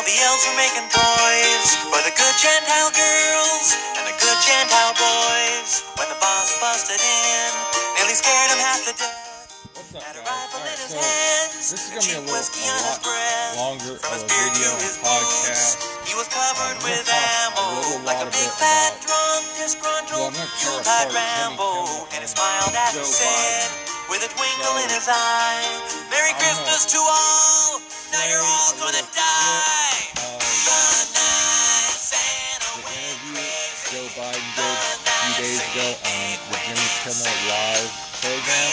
all the elves were making toys for the good Gentile girls and the good Gentile boys. When the boss busted in, nearly scared him half to death. What's up, Had a guys? rifle in Alright, his so hands, this is gonna be a little a lot longer of a video podcast. he was covered Um, with we're gonna talk a little like a big bit fat about- drunk, Well, disgruntled, I'm gonna tear Yuletide apart Jimmy Rambo, and he smiled at Joe said, with a twinkle So, in his eye, Merry Christmas to all, now you're all gonna die. Ago on the Jimmy Kimmel Live program.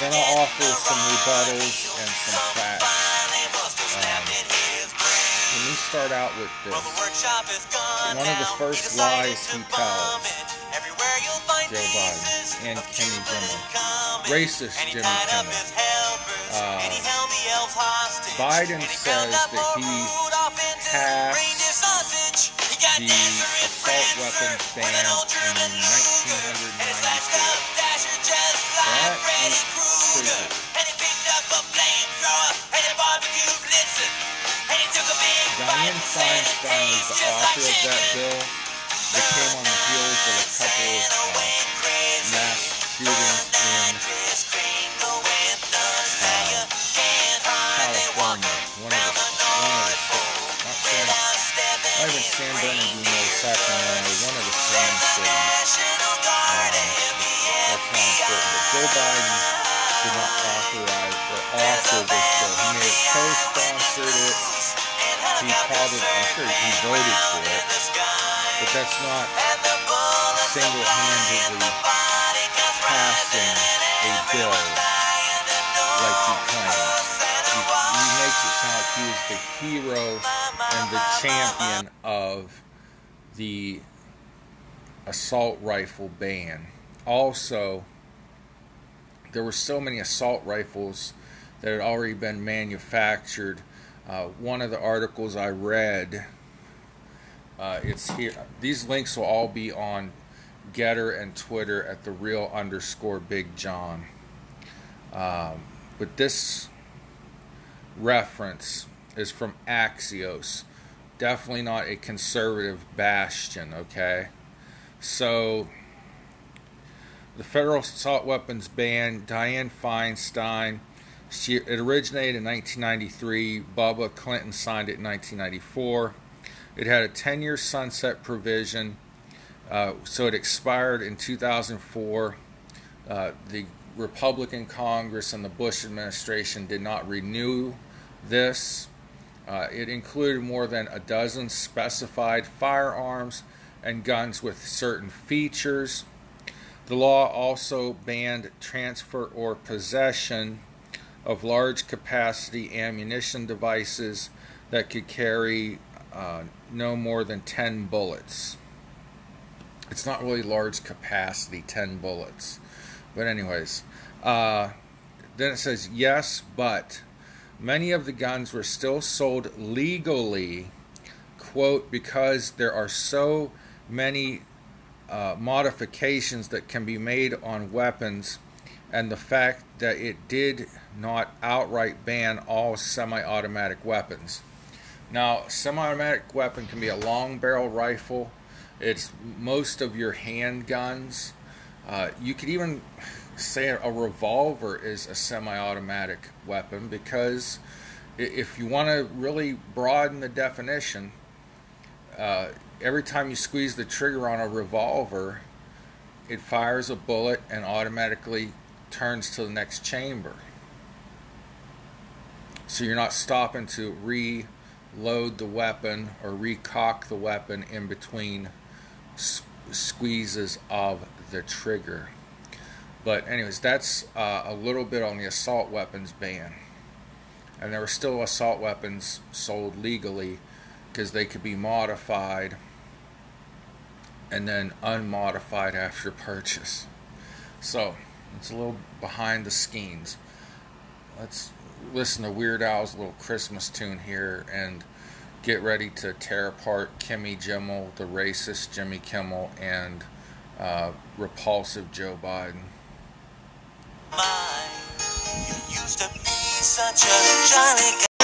Then I'll offer some rebuttals and some facts. Um, let me start out with this. One of the first lies he tells Joe Biden and Kimmy Kimmel. Racist Jimmy Kimmel. Uh, Biden says that he passed the assault weapons ban in 1992. That is crazy. Dianne Feinstein was the author of that bill. It came on the heels of a couple of uh, mass shootings Joe Biden did not authorize or author this bill. He may have co-sponsored it. He probably, I'm sure he voted for it. But that's not single-handedly passing a bill like he claims. He, he makes it sound like he is the hero and the champion of the assault rifle ban. Also, there were so many assault rifles that had already been manufactured. Uh, one of the articles I read, uh, it's here. These links will all be on GETTR and Twitter at the real underscore Big John. Um, but this reference is from Axios. Definitely not a conservative bastion, okay? So, the federal assault weapons ban, Dianne Feinstein, she, it originated in 1993. Bubba Clinton signed it in 1994. It had a 10 year sunset provision, uh, so it expired in 2004. Uh, the Republican Congress and the Bush administration did not renew this. Uh, it included more than a dozen specified firearms and guns with certain features. The law also banned transfer or possession of large capacity ammunition devices that could carry uh, no more than 10 bullets. It's not really large capacity, 10 bullets. But, anyways, uh, then it says yes, but many of the guns were still sold legally, quote, because there are so many uh, modifications that can be made on weapons, and the fact that it did not outright ban all semi automatic weapons. Now, semi automatic weapon can be a long barrel rifle, it's most of your handguns. Uh, you could even say a revolver is a semi automatic weapon because if you want to really broaden the definition, uh, every time you squeeze the trigger on a revolver, it fires a bullet and automatically turns to the next chamber. So you're not stopping to reload the weapon or recock the weapon in between squeezes of the trigger. But, anyways, that's uh, a little bit on the assault weapons ban. And there were still assault weapons sold legally because they could be modified and then unmodified after purchase. So, it's a little behind the scenes. Let's listen to Weird Al's little Christmas tune here and get ready to tear apart Kimmy Kimmel, the racist Jimmy Kimmel, and uh, repulsive Joe Biden. My,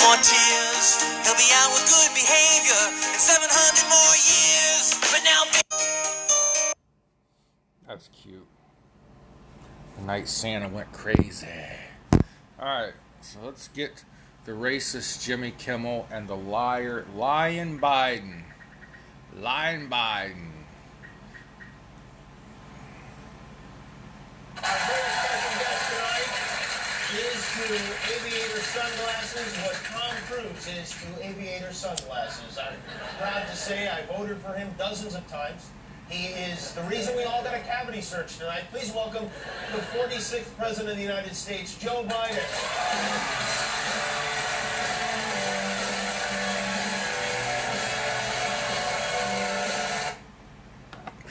you used to be such a jolly guy. More tears He'll be out with good behavior in 700 more years. But now, That's cute. The night Santa went crazy. Alright, so let's get the racist Jimmy Kimmel and the liar Lion Biden. Lion Biden. Is to aviator sunglasses what Tom Cruise is to aviator sunglasses. I'm proud to say I voted for him dozens of times. He is the reason we all got a cavity search tonight. Please welcome the 46th President of the United States, Joe Biden.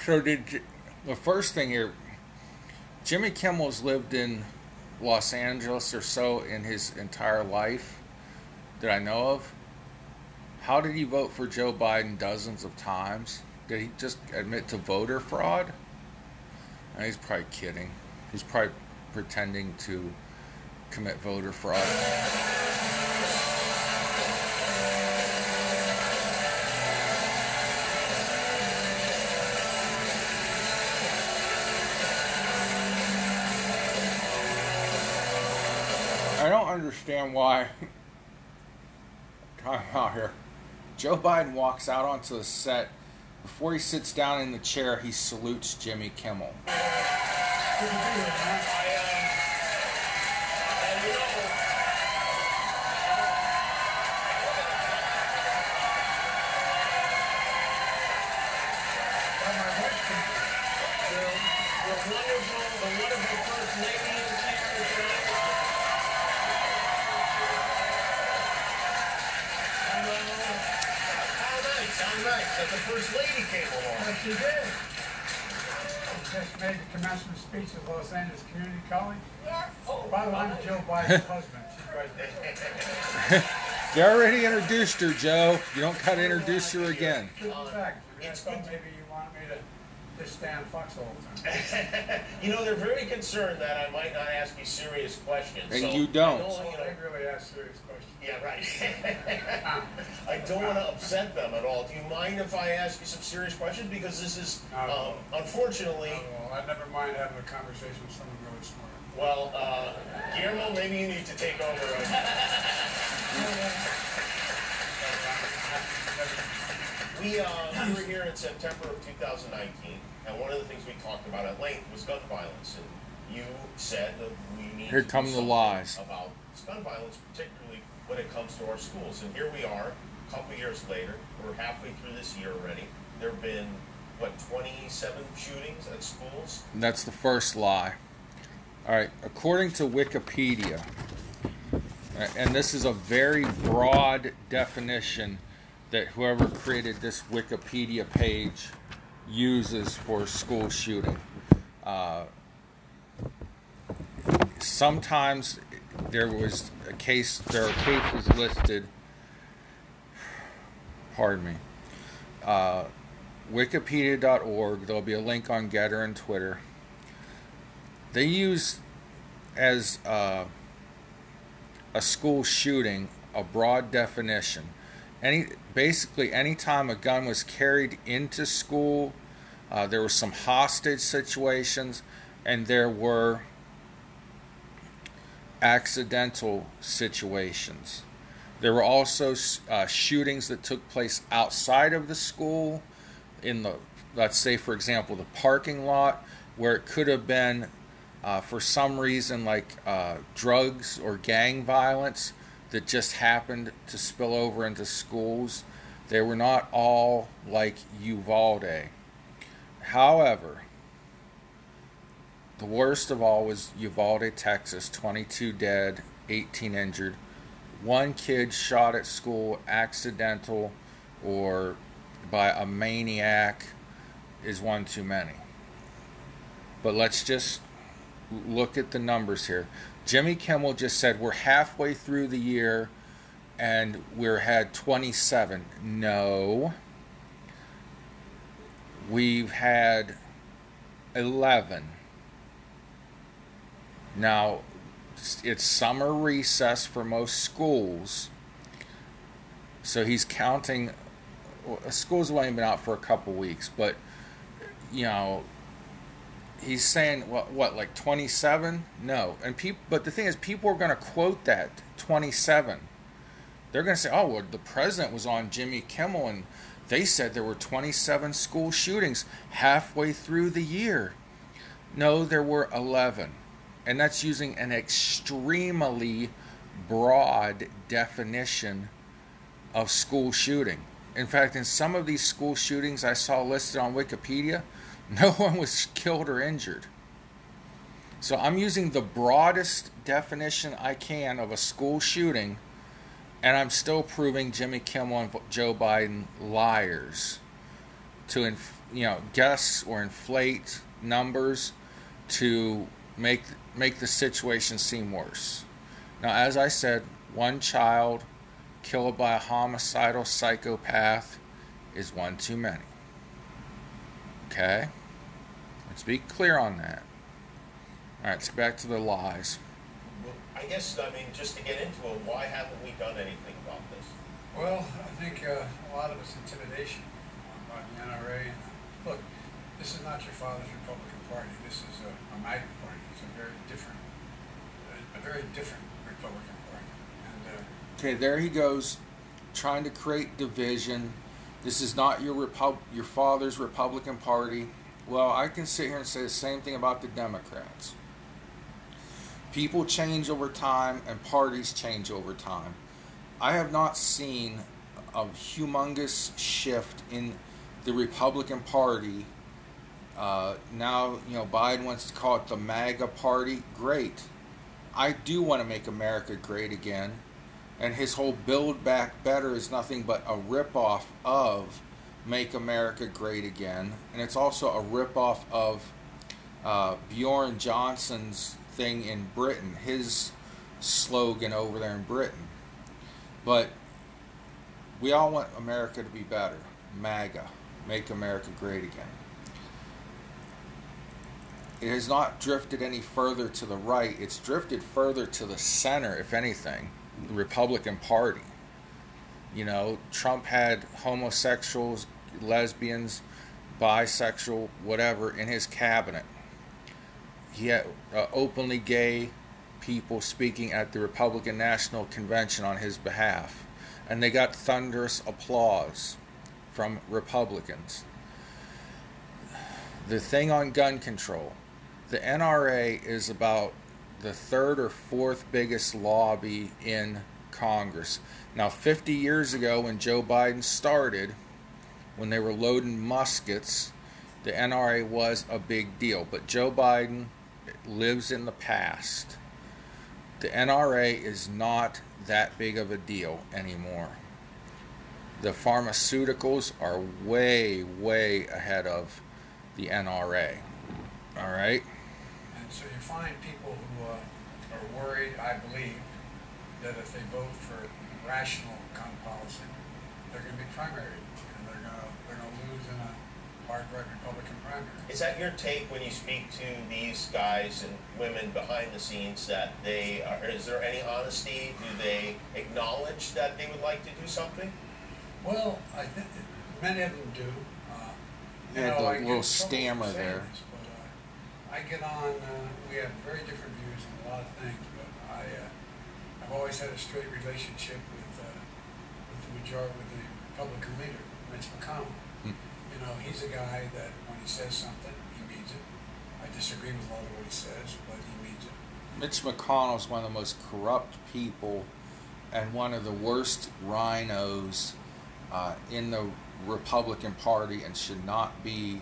So did J- the first thing here? Jimmy Kimmel's lived in Los Angeles or so in his entire life that I know of. How did he vote for Joe Biden dozens of times? Did he just admit to voter fraud? And he's probably kidding. He's probably pretending to commit voter fraud. Understand why. Time out here. Joe Biden walks out onto the set. Before he sits down in the chair, he salutes Jimmy Kimmel. That the first lady came along. Yes, she did. Just made the commencement speech at Los Angeles Community College. Yes. Oh, By the way, I'm Jill Biden's husband. She's right there. They already introduced her, Joe. You don't gotta introduce her again. Good fact. It's good. maybe you wanted me to just stand Fox all the time. You know, they're very concerned that I might not ask you serious questions. And so you don't. I Oh, you know, they really ask serious questions. yeah, right. I don't want to upset them at all. Do you mind if I ask you some serious questions? Because this is, Not um, unfortunately, Oh, I never mind having a conversation with someone really smart. well, uh, Guillermo, maybe you need to take over. We, uh, we were here in September of 2019, and one of the things we talked about at length was gun violence. And you said that we need Here to come the lies. about gun violence, particularly when it comes to our schools. And here we are, a couple years later. We're halfway through this year already. There have been what 27 shootings at schools. And that's the first lie. All right, according to Wikipedia, and this is a very broad definition that whoever created this Wikipedia page uses for school shooting. Uh, sometimes there was a case, there are cases listed. Pardon me. Uh, Wikipedia.org. There'll be a link on GETTR and Twitter. They use as uh, a school shooting a broad definition. Any basically anytime a gun was carried into school, uh, there were some hostage situations, and there were accidental situations. There were also uh, shootings that took place outside of the school, in the, let's say, for example, the parking lot, where it could have been, uh, for some reason, like uh, drugs or gang violence that just happened to spill over into schools. They were not all like Uvalde. However, the worst of all was Uvalde, Texas 22 dead, 18 injured. One kid shot at school, accidental or by a maniac, is one too many. But let's just look at the numbers here. Jimmy Kimmel just said we're halfway through the year and we're had 27. No. We've had 11. Now, it's summer recess for most schools. So he's counting. School's only been out for a couple weeks, but you know, he's saying what what like 27? No, and people. But the thing is, people are going to quote that 27. They're going to say, "Oh, well, the president was on Jimmy Kimmel and." They said there were 27 school shootings halfway through the year. No, there were 11. And that's using an extremely broad definition of school shooting. In fact, in some of these school shootings I saw listed on Wikipedia, no one was killed or injured. So I'm using the broadest definition I can of a school shooting and I'm still proving Jimmy Kimmel and Joe Biden liars to inf- you know guess or inflate numbers to make make the situation seem worse. Now, as I said, one child killed by a homicidal psychopath is one too many. Okay? Let's be clear on that. All right, let's get back to the lies. Well, I guess, I mean, just to get into it, why haven't we done anything about this? Well, I think uh, a lot of it's intimidation by the NRA. Look, this is not your father's Republican Party. This is a, a MAGA party. It's a very different, a, a very different Republican Party. And uh, Okay, there he goes, trying to create division. This is not your Repub- your father's Republican Party. Well, I can sit here and say the same thing about the Democrats. People change over time and parties change over time. I have not seen a humongous shift in the Republican Party. Uh, now, you know, Biden wants to call it the MAGA Party. Great. I do want to make America great again. And his whole Build Back Better is nothing but a ripoff of Make America Great Again. And it's also a ripoff of uh, Boris Johnson's thing in Britain, his slogan over there in Britain. But we all want America to be better. MAGA, Make America Great Again. It has not drifted any further to the right, it's drifted further to the center, if anything, the Republican Party. You know, Trump had homosexuals, lesbians, bisexual, whatever, in his cabinet. He had uh, openly gay people speaking at the Republican National Convention on his behalf. And they got thunderous applause from Republicans. The thing on gun control the NRA is about the third or fourth biggest lobby in Congress. Now, 50 years ago, when Joe Biden started, when they were loading muskets, the NRA was a big deal. But Joe Biden lives in the past. The NRA is not that big of a deal anymore. The pharmaceuticals are way, way ahead of the NRA. All right? And so you find people who uh, are worried, I believe, that if they vote for rational gun policy, they're going to be primary, and they're going to they're going to lose in a hard right Republican primary. Is that your take when you speak to these guys and women behind the scenes that they are, is there any honesty? Do they acknowledge that they would like to do something? Well, I think many of them do. Uh, you Yeah, know, the I get little in trouble for stammer saying there. this, but, uh, I get on. Uh, we have very different views on a lot of things, but I, uh, I've always had a straight relationship with uh, with the majority, with the Republican leader, Mitch McConnell. He's a guy that when he says something, he means it. I disagree with a lot of what he says, but he means it. Mitch McConnell is one of the most corrupt people and one of the worst RINOs uh, in the Republican Party and should not be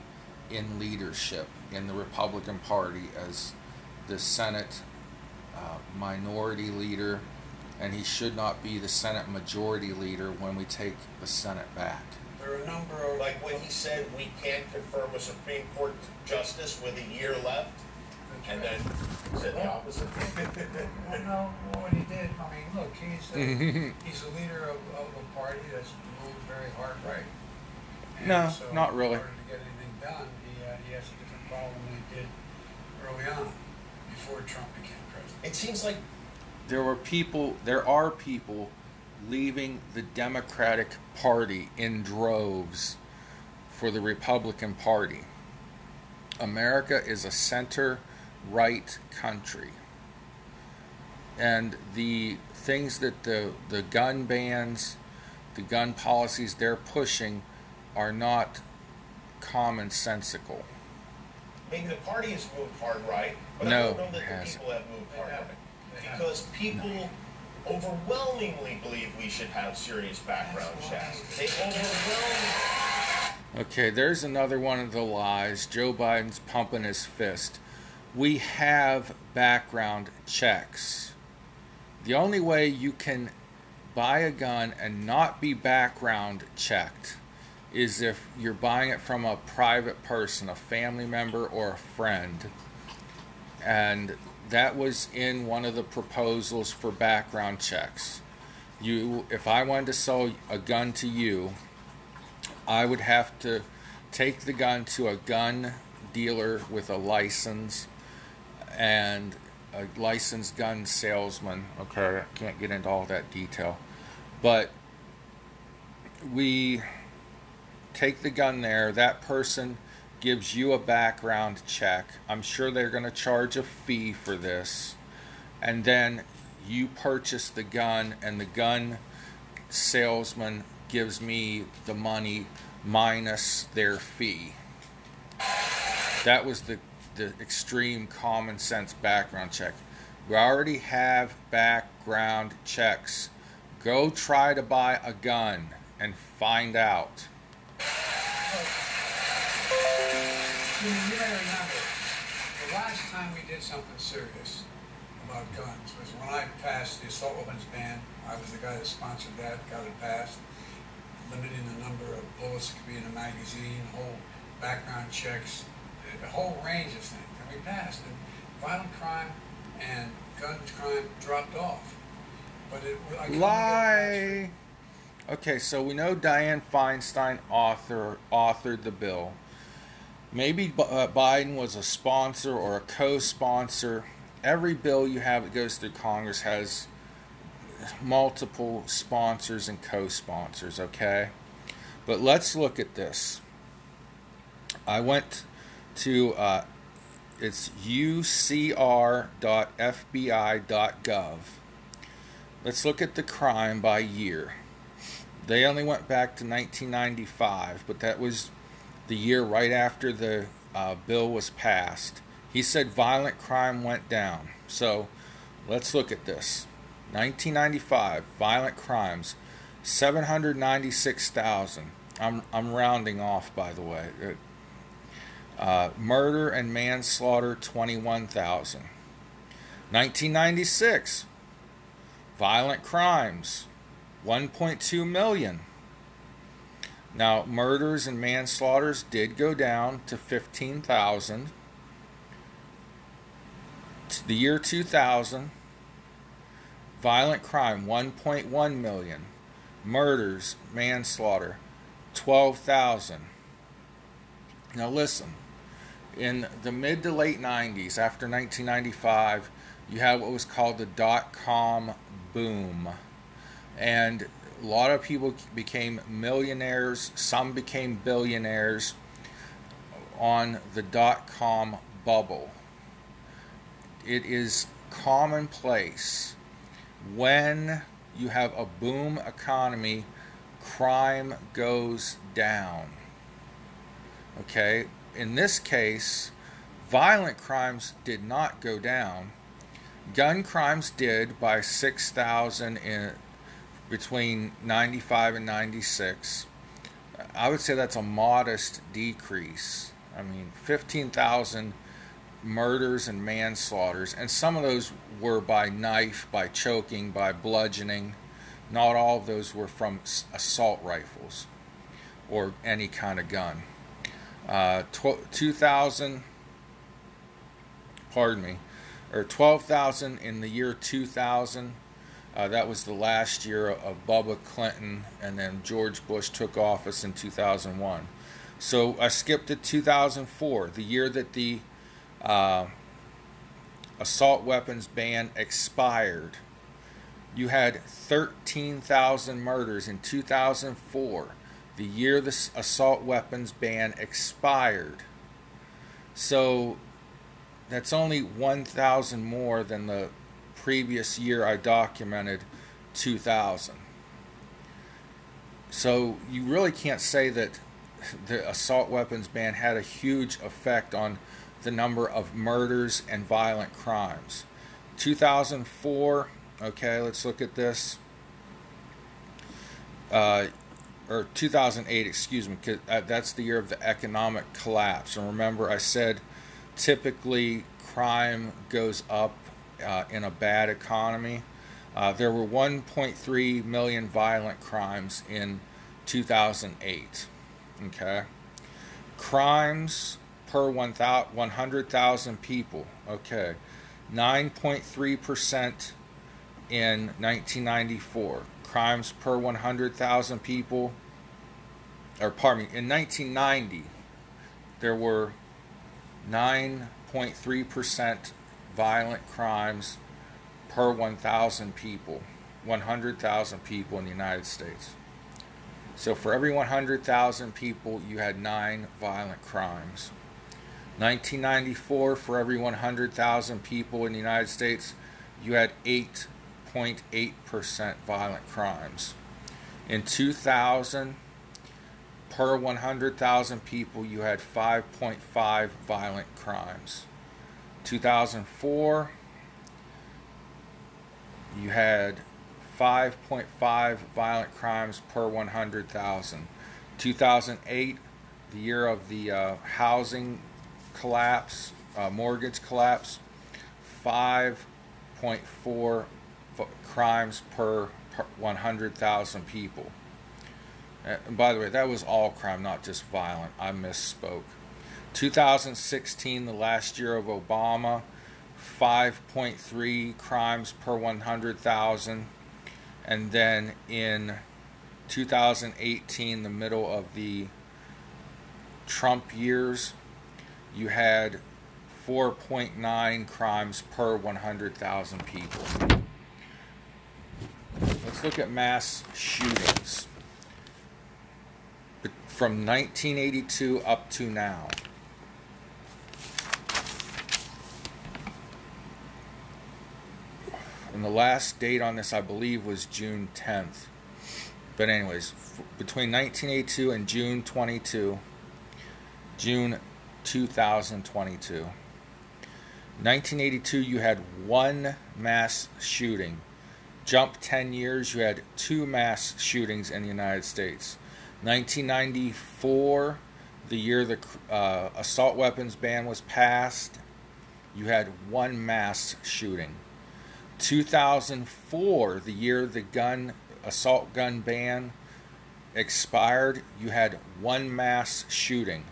in leadership in the Republican Party as the Senate uh, minority leader, and he should not be the Senate majority leader when we take the Senate back. There are a number of Like when he said we can't confirm a Supreme Court justice with a year left, and right. then said the opposite. Well, no, what he did, I mean, look, he's a, he's a leader of, of a party that's moved very hard right. And No, so not really. In order to get anything done, he, uh, he has a different problem than he did early on, before Trump became president. It seems like there were people there are people leaving the Democratic Party in droves for the Republican Party. America is a center right country. And the things that the, the gun bans, the gun policies they're pushing are not commonsensical. Maybe the party has moved hard right, but No, I don't know that the people have moved hard right. Because people overwhelmingly believe we should have serious background checks. They overwhelmingly. Okay, there's another one of the lies. Joe Biden's pumping his fist. We have background checks. The only way you can buy a gun and not be background checked is if you're buying it from a private person, a family member, or a friend. And that was in one of the proposals for background checks. You, if I wanted to sell a gun to you, I would have to take the gun to a gun dealer with a license and a licensed gun salesman. Okay, I can't get into all that detail. But we take the gun there, that person gives you a background check. I'm sure they're going to charge a fee for this. And then you purchase the gun, and the gun salesman gives me the money minus their fee. That was the, the extreme common sense background check. We already have background checks. Go try to buy a gun and find out. You know, you may remember, the last time we did something serious about guns was when I passed the assault weapons ban. I was the guy that sponsored that, got it passed, limiting the number of bullets that could be in a magazine, whole background checks, a whole range of things. And we passed, and violent crime and gun crime dropped off. But it, I Lie. Okay, so we know Dianne Feinstein author authored the bill. Maybe uh, Biden was a sponsor or a co-sponsor. Every bill you have that goes through Congress has multiple sponsors and co-sponsors. Okay, but let's look at this. I went to uh, it's ucr.fbi.gov. Let's look at the crime by year. They only went back to 1995, but that was the year right after the uh, bill was passed. He said violent crime went down. So let's look at this. 1995, violent crimes, 796,000. I'm, I'm rounding off, by the way. Uh, murder and manslaughter, 21,000. 1996, violent crimes, 1.2 million. Now, murders and manslaughters did go down to 15,000. The year 2000, violent crime 1.1 million. Murders, manslaughter 12,000. Now, listen, in the mid to late 90s, after 1995, you had what was called the dot com boom. And a lot of people became millionaires, some became billionaires on the dot com bubble. It is commonplace when you have a boom economy, crime goes down. Okay, in this case, violent crimes did not go down. Gun crimes did by 6,000 in between 95 and 96. I would say that's a modest decrease. I mean, 15,000 murders and manslaughters, and some of those were by knife, by choking, by bludgeoning. Not all of those were from assault rifles or any kind of gun. Uh, 2,000, pardon me, or 12,000 in the year 2000. Uh, that was the last year of Bubba Clinton, and then George Bush took office in 2001. So I skipped to 2004, the year that the uh, assault weapons ban expired. you had 13,000 murders in 2004, the year the assault weapons ban expired. So that's only 1,000 more than the previous year I documented 2000. So you really can't say that the assault weapons ban had a huge effect on the number of murders and violent crimes. 2004, okay, let's look at this. Uh, or 2008, excuse me, cause uh, that's the year of the economic collapse. And remember, I said typically crime goes up uh, in a bad economy. Uh, there were 1.3 million violent crimes in 2008. Okay. Crimes per 100,000 people. Okay. 9.3% in 1994. Crimes per 100,000 people, or pardon me, in 1990, there were 9.3% violent crimes per 1,000 people, 100,000 people in the United States. So for every 100,000 people, you had nine violent crimes. 1994, for every 100,000 people in the United States, you had 8.8% violent crimes. In 2000, per 100,000 people, you had 5.5 violent crimes. 2004, you had 5.5 violent crimes per 100,000. 2008, the year of the uh, housing collapse, uh, mortgage collapse, 5.4 crimes per, per 100,000 people. And by the way, that was all crime, not just violent. I misspoke. 2016, the last year of Obama, 5.3 crimes per 100,000. And then in 2018, the middle of the Trump years, you had 4.9 crimes per 100,000 people. Let's look at mass shootings from 1982 up to now. And the last date on this, I believe, was June 10th. But, anyways, f- between 1982 and June 22, June 2022. 1982, you had one mass shooting. Jump 10 years, you had two mass shootings in the United States. 1994, the year the uh, assault weapons ban was passed, you had one mass shooting. 2004, the year the gun assault gun ban expired, you had one mass shooting.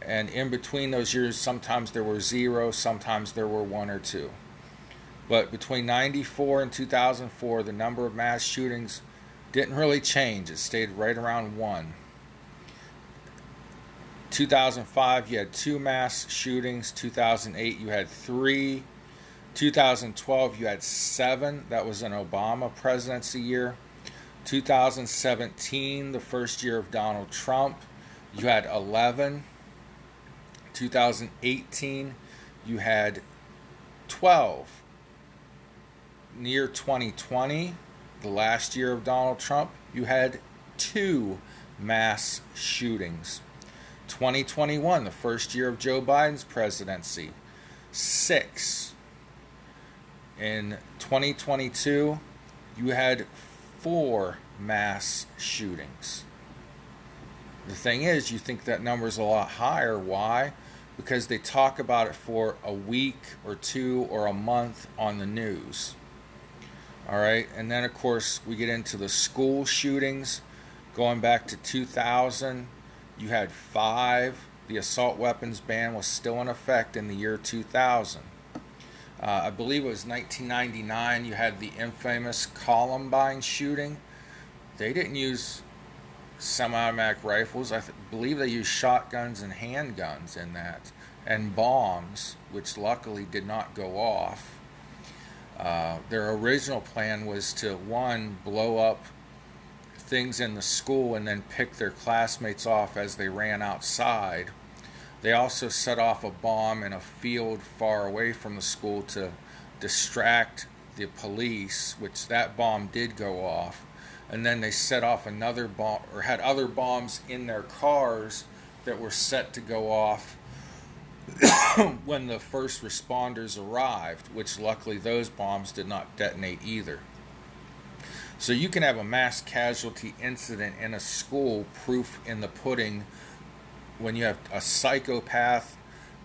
And in between those years, sometimes there were zero, sometimes there were one or two. But between 94 and 2004, the number of mass shootings didn't really change. It stayed right around one. 2005, you had two mass shootings. 2008, you had three. 2012, you had seven. That was an Obama presidency year. 2017, the first year of Donald Trump, you had 11. 2018, you had 12. Near 2020, the last year of Donald Trump, you had two mass shootings. 2021, the first year of Joe Biden's presidency, six. In 2022, you had four mass shootings. The thing is, you think that number is a lot higher. Why? Because they talk about it for a week or two or a month on the news. All right, and then of course we get into the school shootings. Going back to 2000, you had five. The assault weapons ban was still in effect in the year 2000. Uh, I believe it was 1999. You had the infamous Columbine shooting. They didn't use semi-automatic rifles. I th- believe they used shotguns and handguns in that, and bombs, which luckily did not go off. Uh, their original plan was to one blow up things in the school and then pick their classmates off as they ran outside. They also set off a bomb in a field far away from the school to distract the police, which that bomb did go off. And then they set off another bomb or had other bombs in their cars that were set to go off when the first responders arrived, which luckily those bombs did not detonate either. So you can have a mass casualty incident in a school, proof in the pudding, when you have a psychopath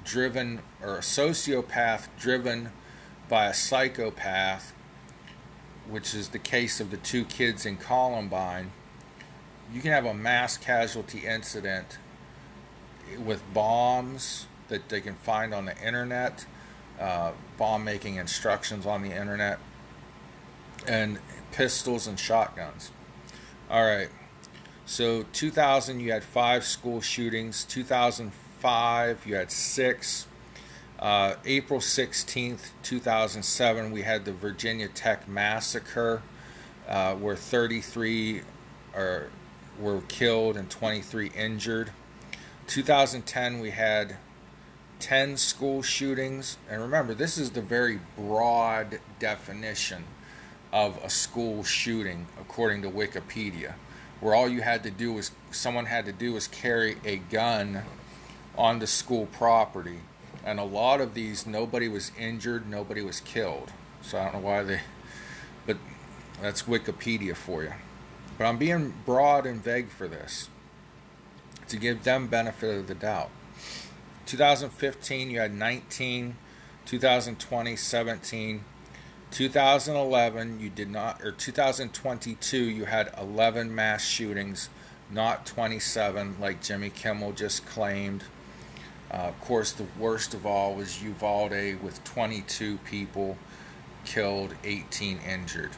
driven or a sociopath driven by a psychopath, which is the case of the two kids in Columbine. You can have a mass casualty incident with bombs that they can find on the internet, uh, bomb making instructions on the internet, and pistols and shotguns. All right. So 2000, you had five school shootings. 2005, you had six. Uh, April 16th, 2007, we had the Virginia Tech massacre, uh, where 33 are, were killed and 23 injured. 2010, we had 10 school shootings. And remember, this is the very broad definition of a school shooting, according to Wikipedia, where all you had to do was someone had to do was carry a gun onto school property. And a lot of these, nobody was injured, nobody was killed. So I don't know why they, but that's Wikipedia for you. But I'm being broad and vague for this to give them benefit of the doubt. 2015, you had 19. 2020, 17. 2011, you did not, or 2022, you had 11 mass shootings, not 27 like Jimmy Kimmel just claimed. Uh, of course, the worst of all was Uvalde with 22 people killed, 18 injured.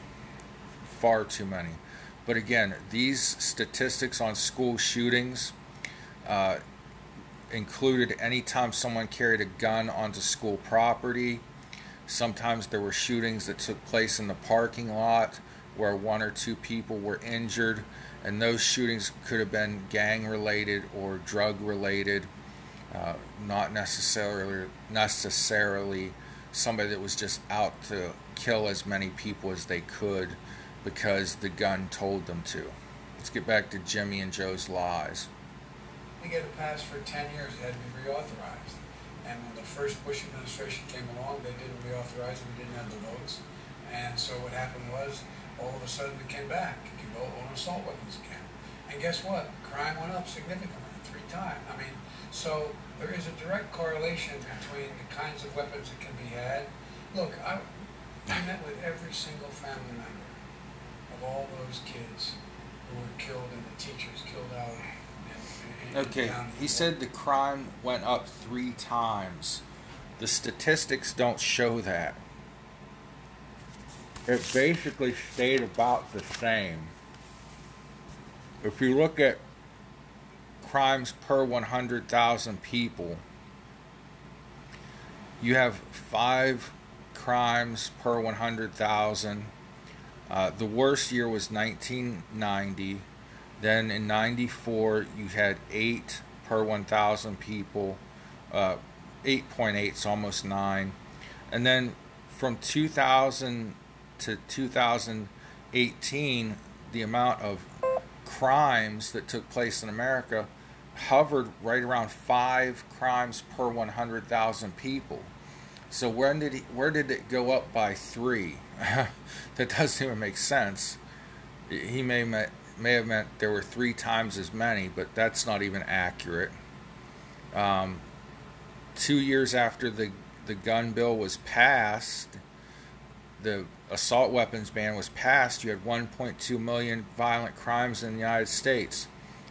Far too many. But again, these statistics on school shootings uh, included anytime someone carried a gun onto school property. Sometimes there were shootings that took place in the parking lot where one or two people were injured, and those shootings could have been gang related or drug related, uh, not necessarily necessarily somebody that was just out to kill as many people as they could because the gun told them to. Let's get back to Jimmy and Joe's lies to get a pass for 10 years. It had to be reauthorized. The first Bush administration came along, they didn't reauthorize it. We didn't have the votes. And so what happened was, all of a sudden it came back. You can vote on assault weapons again. And guess what? Crime went up significantly, three times. I mean, so there is a direct correlation between the kinds of weapons that can be had. Look, I, I met with every single family member of all those kids who were killed and the teachers killed out Okay, he said the crime went up three times. The statistics don't show that. It basically stayed about the same. If you look at crimes per 100,000 people, you have five crimes per 100,000. Uh, the worst year was 1990 then in 94, you had 8 per 1,000 people, uh, 8.8, so almost 9. And then from 2000 to 2018, the amount of crimes that took place in America hovered right around 5 crimes per 100,000 people. So when did he, where did it go up by 3? that doesn't even make sense. He may may have meant there were three times as many, but that's not even accurate. Um, two years after the, the gun bill was passed, the assault weapons ban was passed, you had 1.2 million violent crimes in the United States.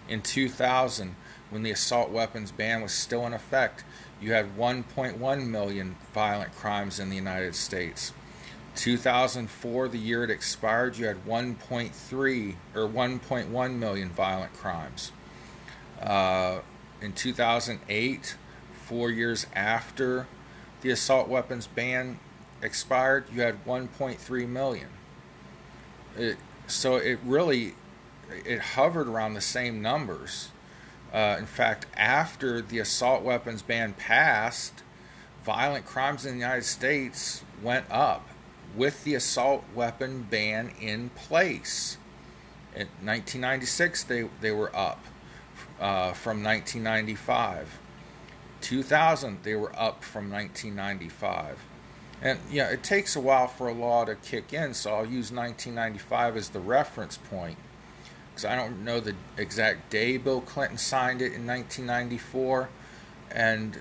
In 2000, when the assault weapons ban was still in effect, you had 1.1 million violent crimes in the United States. 2004, the year it expired, you had 1.3 or 1.1 million violent crimes. Uh, in 2008, four years after the assault weapons ban expired, you had 1.3 million. It, so it really it hovered around the same numbers. Uh, in fact, after the assault weapons ban passed, violent crimes in the United States went up with the assault weapon ban in place. In 1996, they, they were up uh, from 1995. 2000, they were up from 1995. And yeah, it takes a while for a law to kick in, so I'll use 1995 as the reference point because I don't know the exact day Bill Clinton signed it in 1994, and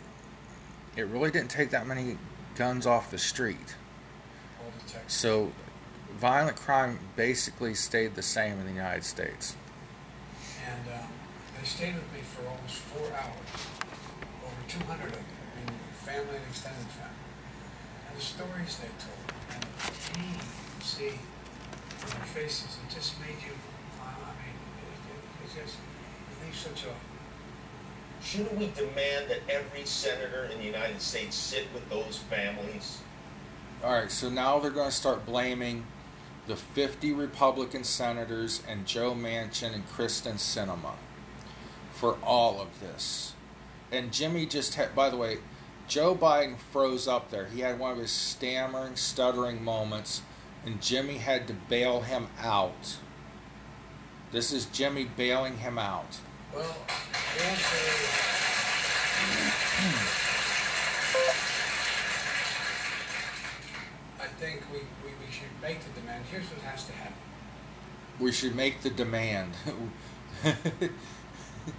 it really didn't take that many guns off the street. So, violent crime basically stayed the same in the United States. And um, they stayed with me for almost four hours, over 200 of them, in family and extended family. And the stories they told, and the pain you see in their faces, it just made you I mean, it's just leave such a. Shouldn't we demand that every senator in the United States sit with those families? All right, so now they're going to start blaming the 50 Republican senators and Joe Manchin and Kyrsten Sinema for all of this. And Jimmy just had, by the way, Joe Biden froze up there. He had one of his stammering, stuttering moments, and Jimmy had to bail him out this is Jimmy bailing him out. Well, think we, we, we should make the demand. Here's what has to happen. We should make the demand.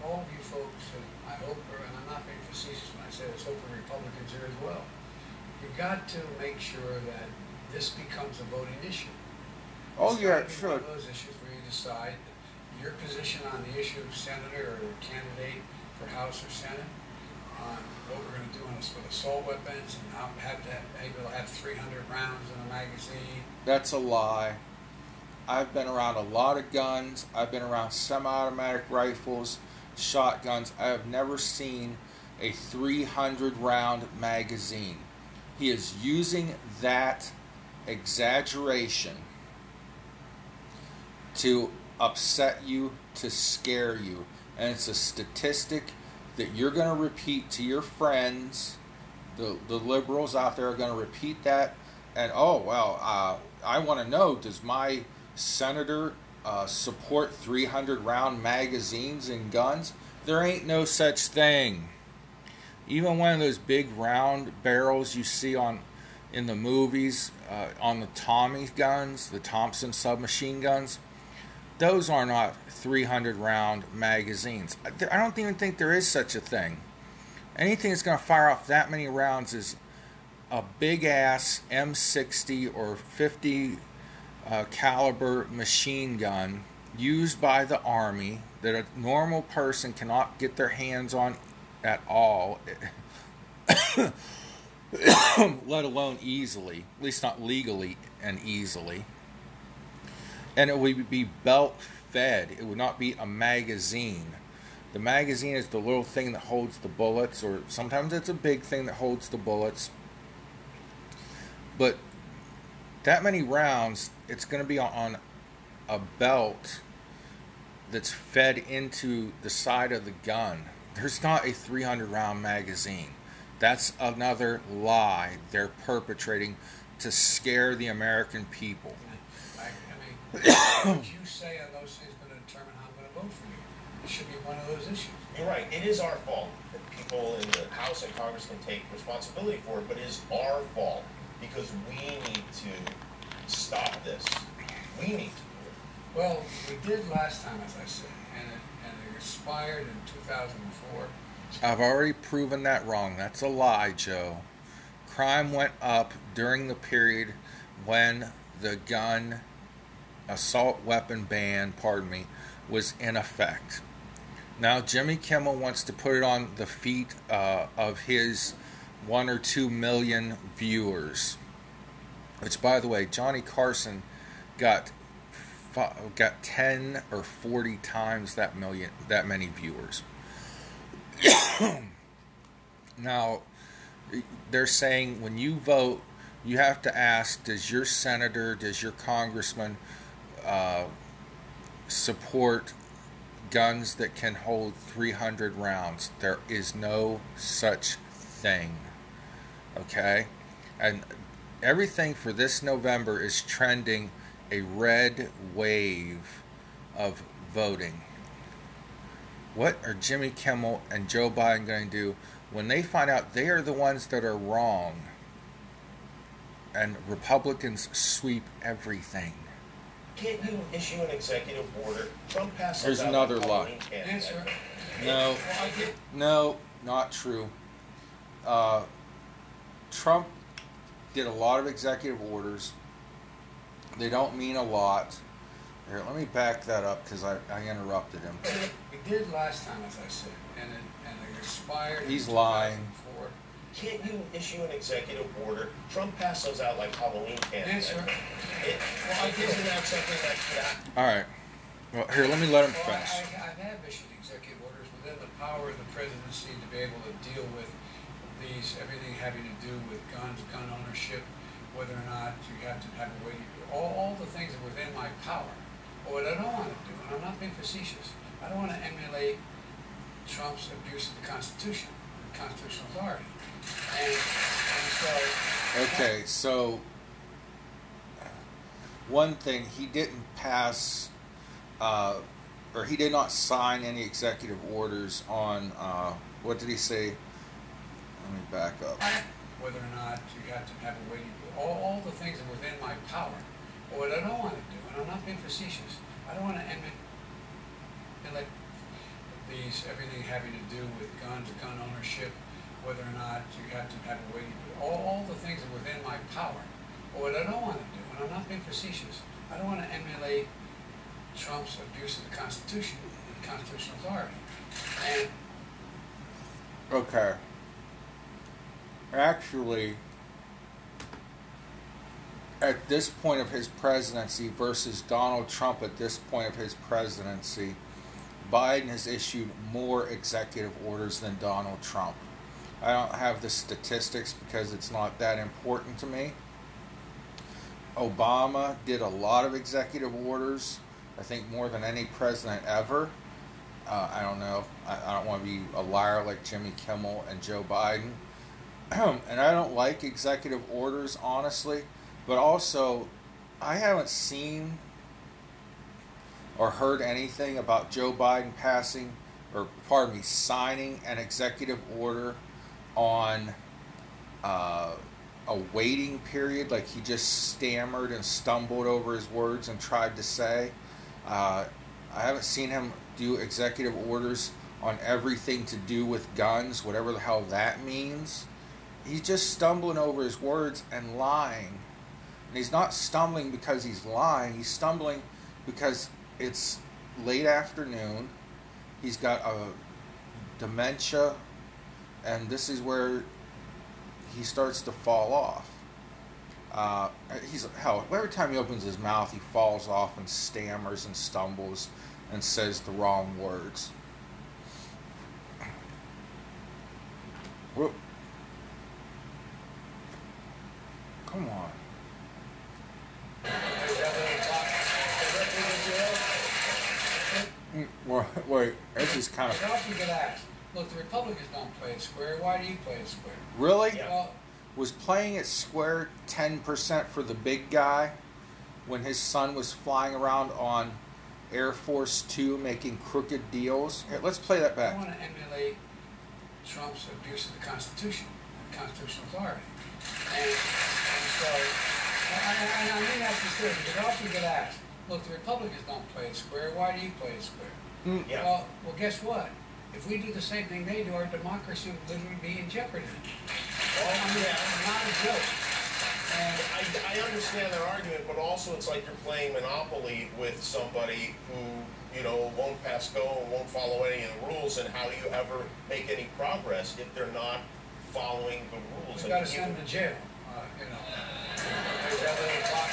All of you folks, and I hope, and I'm not being facetious when I say this, hoping Republicans here as well. You've got to make sure that this becomes a voting issue. Oh, yeah, sure. One of those issues where you decide your position on the issue of senator or candidate for House or Senate, on what we're going to do on this with assault weapons and how have to have, able to have 300 rounds in a magazine. That's a lie. I've been around a lot of guns. I've been around semi-automatic rifles, shotguns. I have never seen a 300 round magazine. He is using that exaggeration to upset you, to scare you. And it's a statistic that you're going to repeat to your friends. The, the liberals out there are going to repeat that. And oh, well, uh, I want to know does my senator uh, support 300 round magazines and guns? There ain't no such thing. Even one of those big round barrels you see on in the movies uh, on the Tommy guns, the Thompson submachine guns, those are not 300 round magazines. I don't even think there is such a thing. Anything that's going to fire off that many rounds is a big ass M60 or 50 uh, caliber machine gun used by the army that a normal person cannot get their hands on at all, let alone easily, at least not legally and easily and it would be belt fed. It would not be a magazine. The magazine is the little thing that holds the bullets, or sometimes it's a big thing that holds the bullets. But that many rounds, it's going to be on a belt that's fed into the side of the gun. There's not a 300 round magazine. That's another lie they're perpetrating to scare the American people what you say on those things going to determine how I'm going to vote for you. It should be one of those issues. You're right. It is our fault that people in the House and Congress can take responsibility for it, but it is our fault because we need to stop this. We need to do it. Well, we did last time, as I said, and it, and it expired in 2004. I've already proven that wrong. That's a lie, Joe. Crime went up during the period when the gun assault weapon ban, pardon me, was in effect. Now, Jimmy Kimmel wants to put it on the feet uh, of his one or two million viewers. Which, by the way, Johnny Carson got got ten or forty times that million that many viewers. now, they're saying when you vote, you have to ask does your senator, does your congressman uh, support guns that can hold 300 rounds? There is no such thing. Okay? And everything for this November is trending a red wave of voting. What are Jimmy Kimmel and Joe Biden going to do when they find out they are the ones that are wrong and Republicans sweep everything? Can't you issue an executive order? Trump passes Here's out another a lie. Halloween candy. Answer. No. Well, I No, not true. Uh, Trump did a lot of executive orders. They don't mean a lot. Here, let me back that up because I, I interrupted him. we did last time, as I said, and it, and it expired. in He's lying. 2004. Can't you issue an executive order? Trump passes out like Halloween candy. Answer. It, well, isn't that something like that? All right. Well, here, let me let him Well, I, finish. I, I have issued executive orders within the power of the presidency to be able to deal with these, everything having to do with guns, gun ownership, whether or not you have to have a way, to, all, all the things that are within my power. But what I don't want to do, and I'm not being facetious, I don't want to emulate Trump's abuse of the Constitution, the constitutional authority. Okay, so one thing, he didn't pass, uh, or he did not sign any executive orders on, uh, what did he say? Let me back up. whether or not you have to have a way, all, all the things are within my power. But what I don't want to do, and I'm not being facetious, I don't want to emulate like these, everything having to do with guns, gun ownership, whether or not you have to have a way, to do all, all the things that are within my power. But what I don't want to do, and I'm not being facetious, I don't want to emulate Trump's abuse of the Constitution and constitutional authority. And Okay. Actually, at this point of his presidency versus Donald Trump at this point of his presidency, Biden has issued more executive orders than Donald Trump. I don't have the statistics because it's not that important to me. Obama did a lot of executive orders, I think more than any president ever. Uh, I don't know. I, I don't want to be a liar like Jimmy Kimmel and Joe Biden. and I don't like executive orders, honestly. But also, I haven't seen or heard anything about Joe Biden passing, or pardon me, signing an executive order on uh, a waiting period, like he just stammered and stumbled over his words and tried to say. Uh, I haven't seen him do executive orders on everything to do with guns, whatever the hell that means. He's just stumbling over his words and lying. And he's not stumbling because he's lying, he's stumbling because it's late afternoon. He's got a dementia, and this is where he starts to fall off. Uh, he's hell. Every time he opens his mouth, he falls off and stammers and stumbles and says the wrong words. Whoop. Come on. Mm, Wait, wait, this is kind of look, the Republicans don't play it square, why do you play it square? really Yeah. Well, was playing it square ten percent for the big guy when his son was flying around on Air Force Two making crooked deals. Here, let's play that back. I want to emulate Trump's abuse of the Constitution, and constitutional authority. And, and so, and, and I mean that sincerely, because often get asked, look, the Republicans don't play it square, why do you play it square? Mm, Yeah. Well, well, guess what? If we do the same thing they do, our democracy would literally be in jeopardy. Well, I mean, yeah. it's not a joke. And I, I understand their argument, but also it's like you're playing Monopoly with somebody who, you know, won't pass go and won't follow any of the rules, and how do you ever make any progress if they're not following the rules? we got to send them to jail, uh, you know. There's that little box.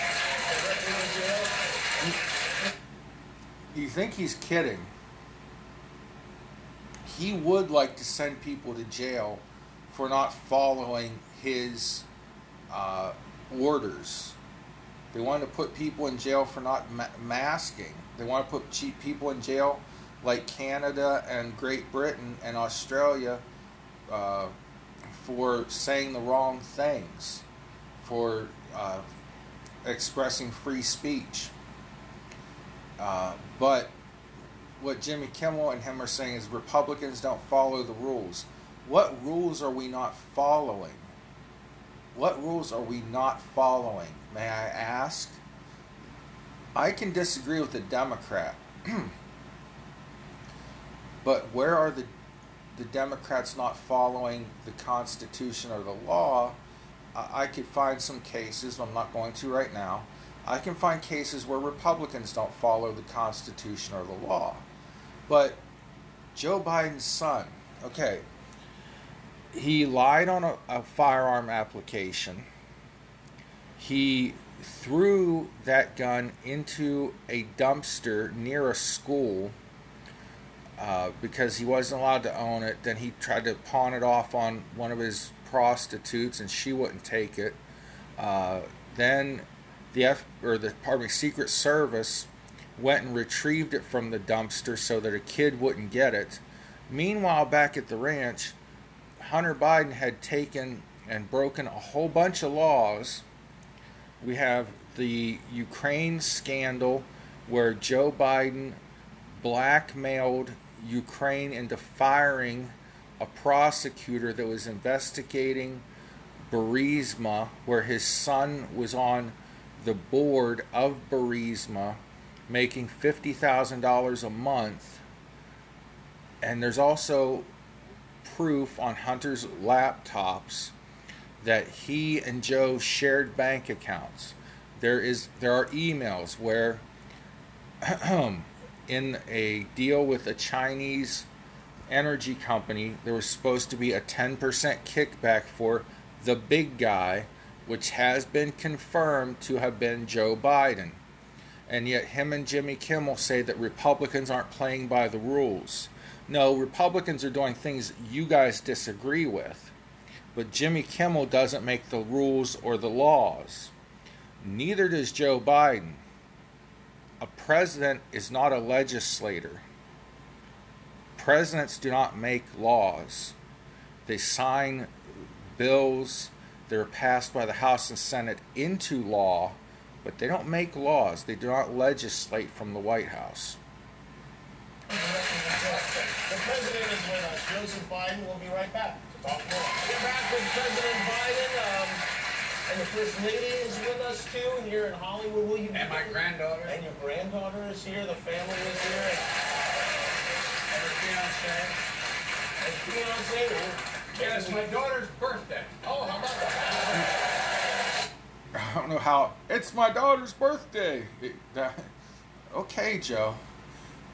Directly to jail? You think he's kidding? He would like to send people to jail for not following his uh, orders. They want to put people in jail for not ma- masking. They want to put cheap people in jail like Canada and Great Britain and Australia uh, for saying the wrong things, for uh, expressing free speech. Uh, but what Jimmy Kimmel and him are saying is Republicans don't follow the rules. What rules are we not following? What rules are we not following? May I ask? I can disagree with the Democrat. but where are the the Democrats not following the Constitution or the law? I could find some cases, I'm not going to right now. I can find cases where Republicans don't follow the Constitution or the law. But Joe Biden's son, okay, he lied on a, a firearm application. He threw that gun into a dumpster near a school uh, because he wasn't allowed to own it. Then he tried to pawn it off on one of his prostitutes, and she wouldn't take it. Uh, then the F or the pardon me, Secret Service went and retrieved it from the dumpster so that a kid wouldn't get it. Meanwhile, back at the ranch, Hunter Biden had taken and broken a whole bunch of laws. We have the Ukraine scandal where Joe Biden blackmailed Ukraine into firing a prosecutor that was investigating Burisma, where his son was on the board of Burisma, making $50,000 a month. And there's also proof on Hunter's laptops that he and Joe shared bank accounts. There is there are emails where in a deal with a Chinese energy company there was supposed to be a 10% kickback for the big guy which has been confirmed to have been Joe Biden. And yet him and Jimmy Kimmel say that Republicans aren't playing by the rules. No, Republicans are doing things you guys disagree with. But Jimmy Kimmel doesn't make the rules or the laws. Neither does Joe Biden. A president is not a legislator. Presidents do not make laws. They sign bills that are passed by the House and Senate into law, but they don't make laws. They do not legislate from the White House. The president is with us. Joseph Biden will be right back to talk more. We're back with President Biden. Um, and the First Lady is with us too here in Hollywood. Will you And my granddaughter. And your granddaughter is here. The family is here. And her fiance. And fiance. well, Yeah, it's my daughter's birthday. Oh, how about that? I don't know how. It's my daughter's birthday. It- that- okay, Joe.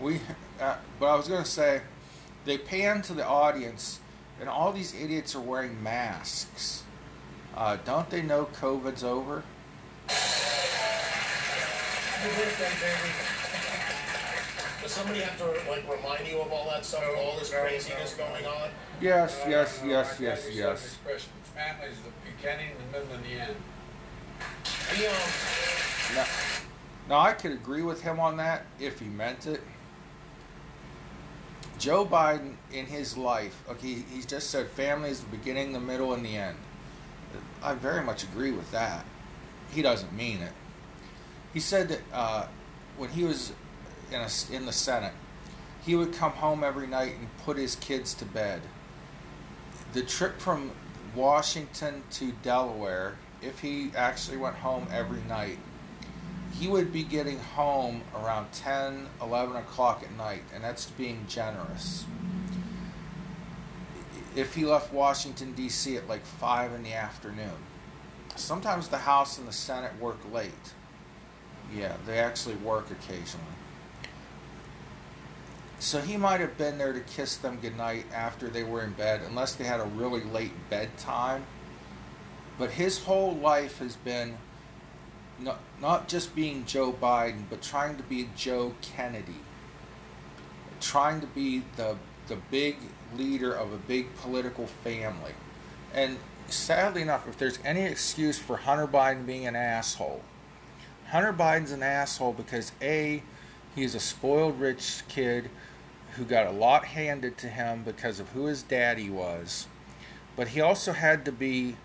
We, uh, but I was gonna say, they pan to the audience, and all these idiots are wearing masks. Uh, don't they know COVID's over? Happy birthday, baby. Does somebody have to like remind you of all that stuff, all this No, no, craziness no. going on? Yes, No, yes, yes, yes, yes. this expression, the beginning, the middle, and the end. Now, now, I could agree with him on that if he meant it. Joe Biden, in his life, okay, he's just said family is the beginning, the middle, and the end. I very much agree with that. He doesn't mean it. He said that uh, when he was in, a, in the Senate, he would come home every night and put his kids to bed. The trip from Washington to Delaware, if he actually went home every night, he would be getting home around 10, 11 o'clock at night, and that's being generous. If he left Washington, D.C. at like 5 in the afternoon. Sometimes the House and the Senate work late. Yeah, they actually work occasionally. So he might have been there to kiss them goodnight after they were in bed, unless they had a really late bedtime. But his whole life has been not, not just being Joe Biden, but trying to be Joe Kennedy. Trying to be the, the big leader of a big political family. And sadly enough, if there's any excuse for Hunter Biden being an asshole, Hunter Biden's an asshole because A, he's a spoiled rich kid who got a lot handed to him because of who his daddy was, but he also had to be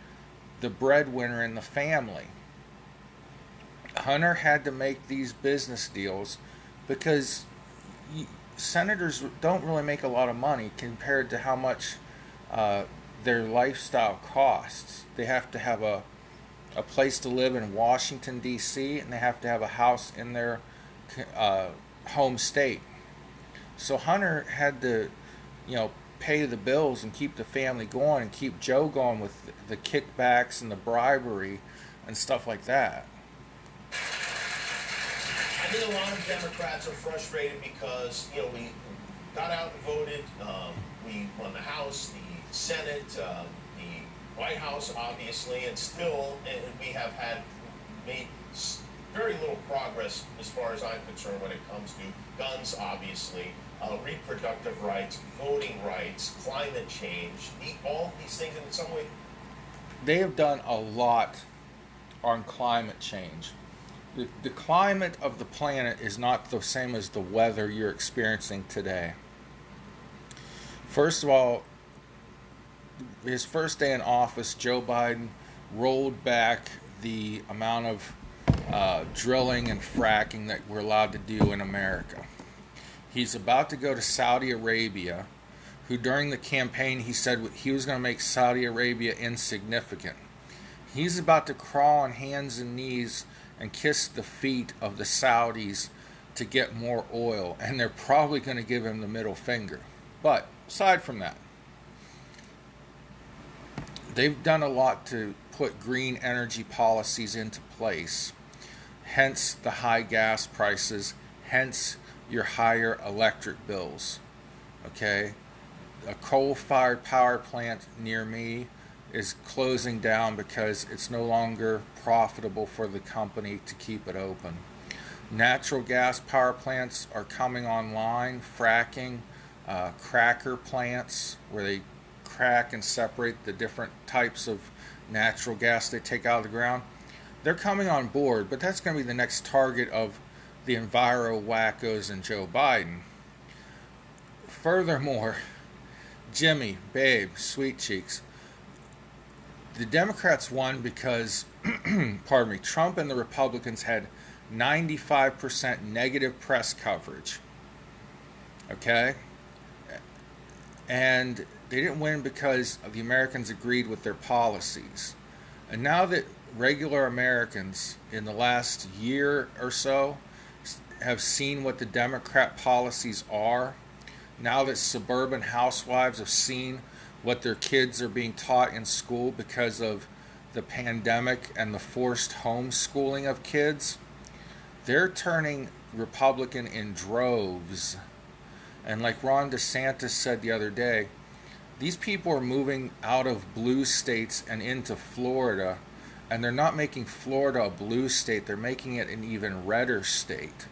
the breadwinner in the family. Hunter had to make these business deals because senators don't really make a lot of money compared to how much uh, their lifestyle costs. They have to have a a place to live in Washington D.C. and they have to have a house in their uh, home state. So Hunter had to, you know, pay the bills and keep the family going and keep Joe going with the kickbacks and the bribery and stuff like that. I think a lot of Democrats are frustrated because you know we got out and voted. Um, we won the House, the Senate, uh, the White House, obviously, and still and we have had made very little progress as far as I'm concerned when it comes to guns, obviously, uh, reproductive rights, voting rights, climate change, all these things in some way. They have done a lot on climate change. The, the climate of the planet is not the same as the weather you're experiencing today. First of all, his first day in office, Joe Biden rolled back the amount of uh, drilling and fracking that we're allowed to do in America. He's about to go to Saudi Arabia, who during the campaign he said he was going to make Saudi Arabia insignificant. He's about to crawl on hands and knees and kiss the feet of the Saudis to get more oil, and they're probably going to give him the middle finger. But aside from that, they've done a lot to put green energy policies into place, hence the high gas prices, hence your higher electric bills. Okay? A coal fired power plant near me is closing down because it's no longer profitable for the company to keep it open. Natural gas power plants are coming online, fracking, uh, cracker plants where they crack and separate the different types of natural gas they take out of the ground. They're coming on board, but that's going to be the next target of the Enviro wackos and Joe Biden. Furthermore, Jimmy, Babe, Sweet Cheeks, the Democrats won because, pardon me, Trump and the Republicans had 95% negative press coverage. Okay? And they didn't win because the Americans agreed with their policies. And now that regular Americans in the last year or so have seen what the Democrat policies are, now that suburban housewives have seen what their kids are being taught in school because of the pandemic and the forced homeschooling of kids, they're turning Republican in droves. And like Ron DeSantis said the other day, these people are moving out of blue states and into Florida, and they're not making Florida a blue state, they're making it an even redder state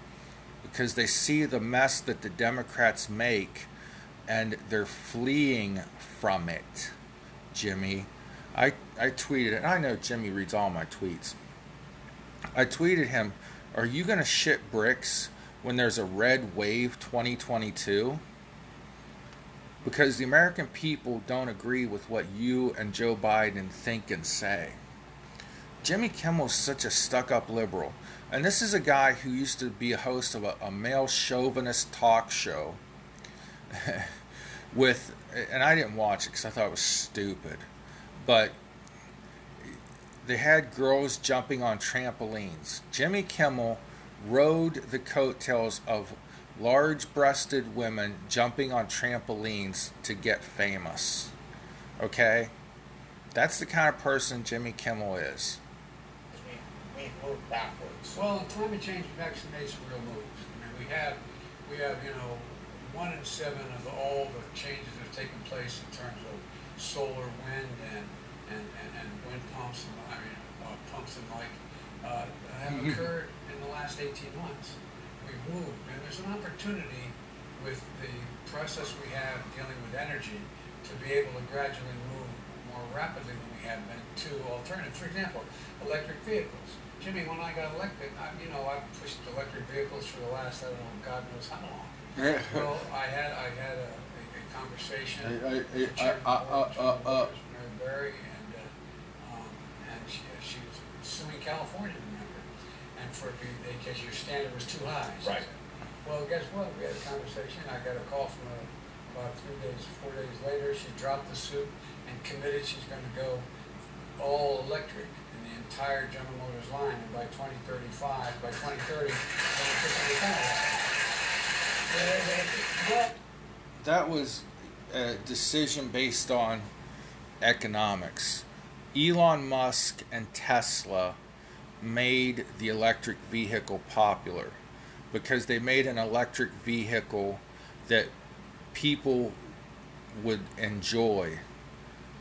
because they see the mess that the Democrats make and they're fleeing from it. Jimmy, I, I tweeted, and I know Jimmy reads all my tweets. I tweeted him, Are you going to shit bricks when there's a red wave 2022? Because the American people don't agree with what you and Joe Biden think and say. Jimmy Kimmel's such a stuck up liberal. And this is a guy who used to be a host of a, a male chauvinist talk show with, and I didn't watch it because I thought it was stupid, but they had girls jumping on trampolines. Jimmy Kimmel rode the coattails of large breasted women jumping on trampolines to get famous. Okay? That's the kind of person Jimmy Kimmel is. We, we moved backwards. Well, climate change vaccinates real moves. I mean, we have, we have, you know, one in seven of all the changes that have taken place in terms of solar, wind, and and, and, and wind pumps and I mean uh, pumps and like uh, have mm-hmm. occurred in the last 18 months. We've moved, and there's an opportunity with the process we have dealing with energy to be able to gradually move more rapidly than we have been to alternatives. For example, electric vehicles. Jimmy, when I got elected, I, you know, I pushed electric vehicles for the last, I don't know, God knows how long. well, I had I had a, a, a conversation I- I- with the I- I- of the board, uh, Chairman of the uh, board, Mary Barra, and uh, um, and she, she was suing California, remember, and for because your standard was too high. She Right. said, Well, guess what? We had a conversation. I got a call from her about three days, four days later. She dropped the suit and committed she's going to go all electric in the entire General Motors line, and by 2035, by 2030, they'll put the Well, that was a decision based on economics. Elon Musk and Tesla made the electric vehicle popular because they made an electric vehicle that people would enjoy.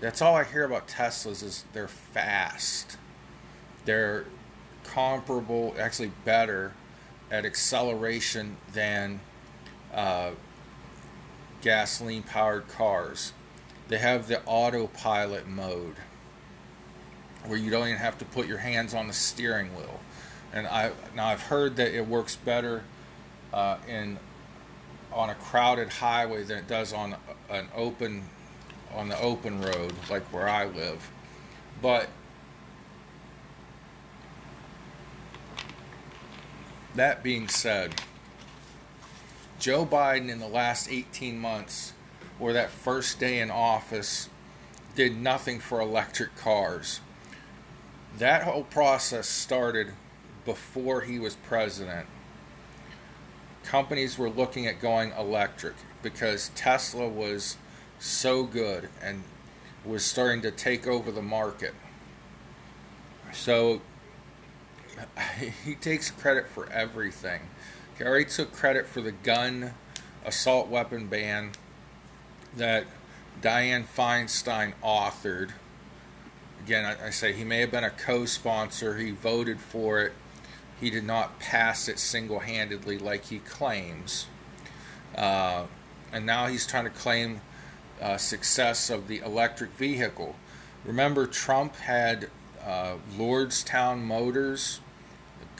That's all I hear about Teslas is they're fast. They're comparable, actually better at acceleration than uh, gasoline powered cars. They have the autopilot mode where you don't even have to put your hands on the steering wheel. And I now I've heard that it works better uh, in on a crowded highway than it does on an open on the open road like where I live. But that being said, Joe Biden in the last 18 months, or that first day in office, did nothing for electric cars. That whole process started before he was president. Companies were looking at going electric because Tesla was so good and was starting to take over the market. So he takes credit for everything. He already took credit for the gun assault weapon ban that Dianne Feinstein authored. Again, I, I say he may have been a co sponsor, he voted for it. He did not pass it single handedly like he claims. Uh, and now he's trying to claim uh, success of the electric vehicle. Remember, Trump had uh, Lordstown Motors,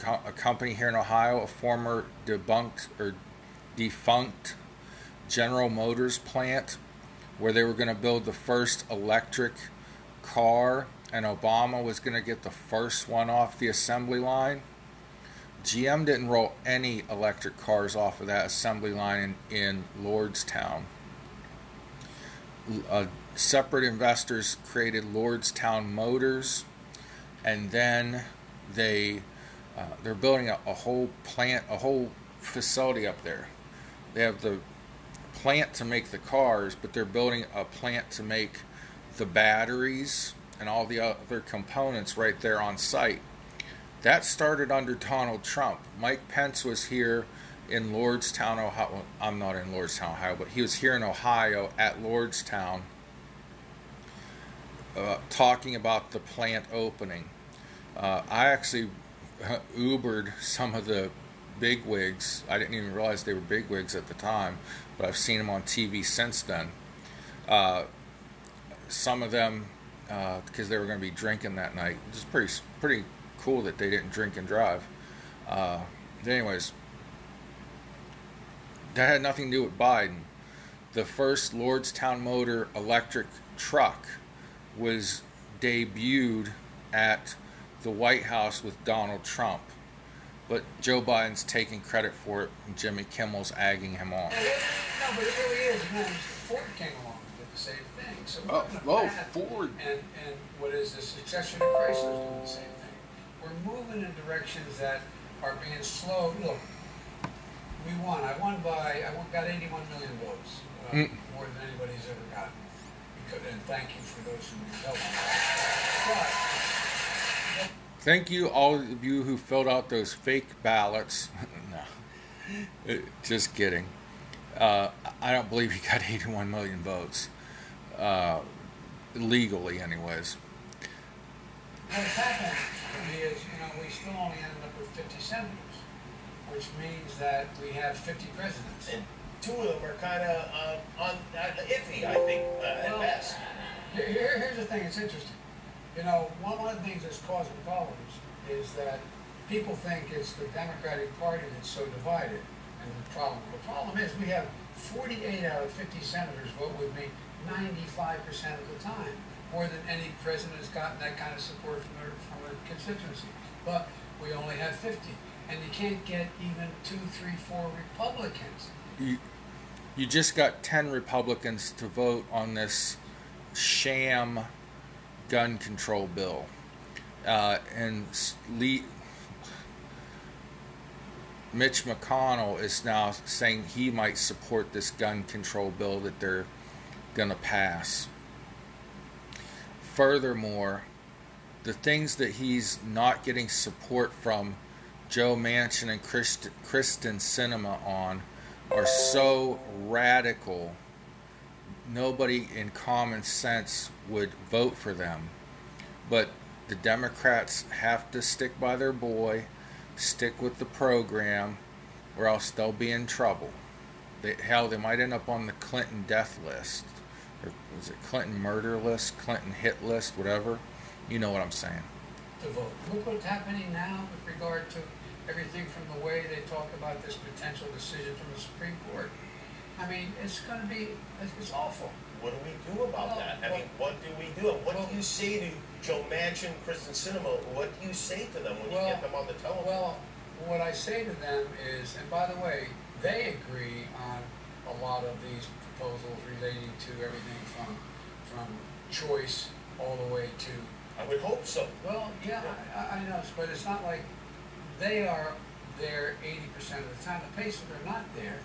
co- a company here in Ohio, a former debunked or defunct General Motors plant, where they were going to build the first electric car, and Obama was going to get the first one off the assembly line. GM didn't roll any electric cars off of that assembly line in, in Lordstown. Uh, separate investors created Lordstown Motors, and then they uh, they're building a, a whole plant, a whole facility up there. They have the plant to make the cars, but they're building a plant to make the batteries and all the other components right there on site. That started under Donald Trump. Mike Pence was here in Lordstown, Ohio. Well, I'm not in Lordstown, Ohio, but he was here in Ohio at Lordstown uh, talking about the plant opening. Uh, I actually Ubered some of the bigwigs. I didn't even realize they were bigwigs at the time, but I've seen them on TV since then. Uh, some of them, because they were going to be drinking that night, is pretty pretty cool that they didn't drink and drive. Uh, anyways, that had nothing to do with Biden. The first Lordstown Motor electric truck was debuted at the White House with Donald Trump. But Joe Biden's taking credit for it, and Jimmy Kimmel's agging him on. No, but it really is. You Ford came along and did the same thing. So we're Oh, on a oh, path. Ford. And, and what is the successor to Chrysler is doing the same thing. We're moving in directions that are being slow. Look, we won. I won by, I won, got 81 million votes. Uh, Mm. More than anybody's ever gotten. Because, and thank you for those who helped me. But, Thank you, all of you who filled out those fake ballots. no, Uh, just kidding. Uh, I don't believe he got 81 million votes. Uh, legally, anyways. What's happened is, you know, we still only ended up with 50 senators, which means that we have 50 presidents. And two of them are kind of uh, on uh, iffy, I think, uh, at Well, best. Here, here- here's the thing, it's interesting. You know, one of the things that's causing problems is that people think it's the Democratic Party that's so divided. And the problem, the problem is we have forty-eight out of fifty senators vote with me ninety-five percent of the time. More than any president has gotten that kind of support from their, from a constituency. But we only have fifty, and you can't get even two, three, four Republicans. You, you just got 10 Republicans to vote on this sham gun control bill. Uh, and Mitch McConnell is now saying he might support this gun control bill that they're going to pass. Furthermore, the things that he's not getting support from Joe Manchin and Christ, Kyrsten Sinema on are so radical, nobody in common sense would vote for them. But the Democrats have to stick by their boy, stick with the program, or else they'll be in trouble. They, hell, they might end up on the Clinton death list. Or was it Clinton murder list, Clinton hit list, whatever? You know what I'm saying. to vote. Look what's happening now with regard to everything from the way they talk about this potential decision from the Supreme Court. I mean, it's gonna be, it's, it's awful. What do we do about Well, that? I well- mean, what do we do? What well- do you say to Joe Manchin, Kyrsten Sinema? What do you say to them when you get them on the telephone? Well, what I say to them is, and by the way, they agree on a lot of these proposals relating to everything from, from choice all the way to I would hope so. Well, yeah, I, I know, but it's not like they are there eighty percent of the time. The that they're not there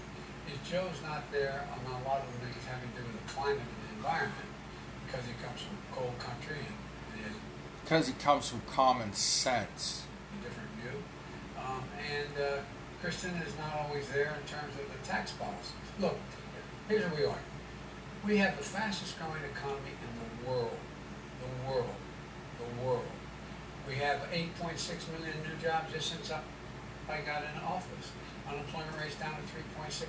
is Joe's not there on a lot of the things having to do with the climate and the environment because he comes from cold country and Because he comes from common sense. a different view. Um, and uh, Kyrsten is not always there in terms of the tax policies. Look, here's where we are. We have the fastest growing economy in the world. The world. The world. We have 8.6 million new jobs just since I, I got in office. Unemployment rate's down to 3.6.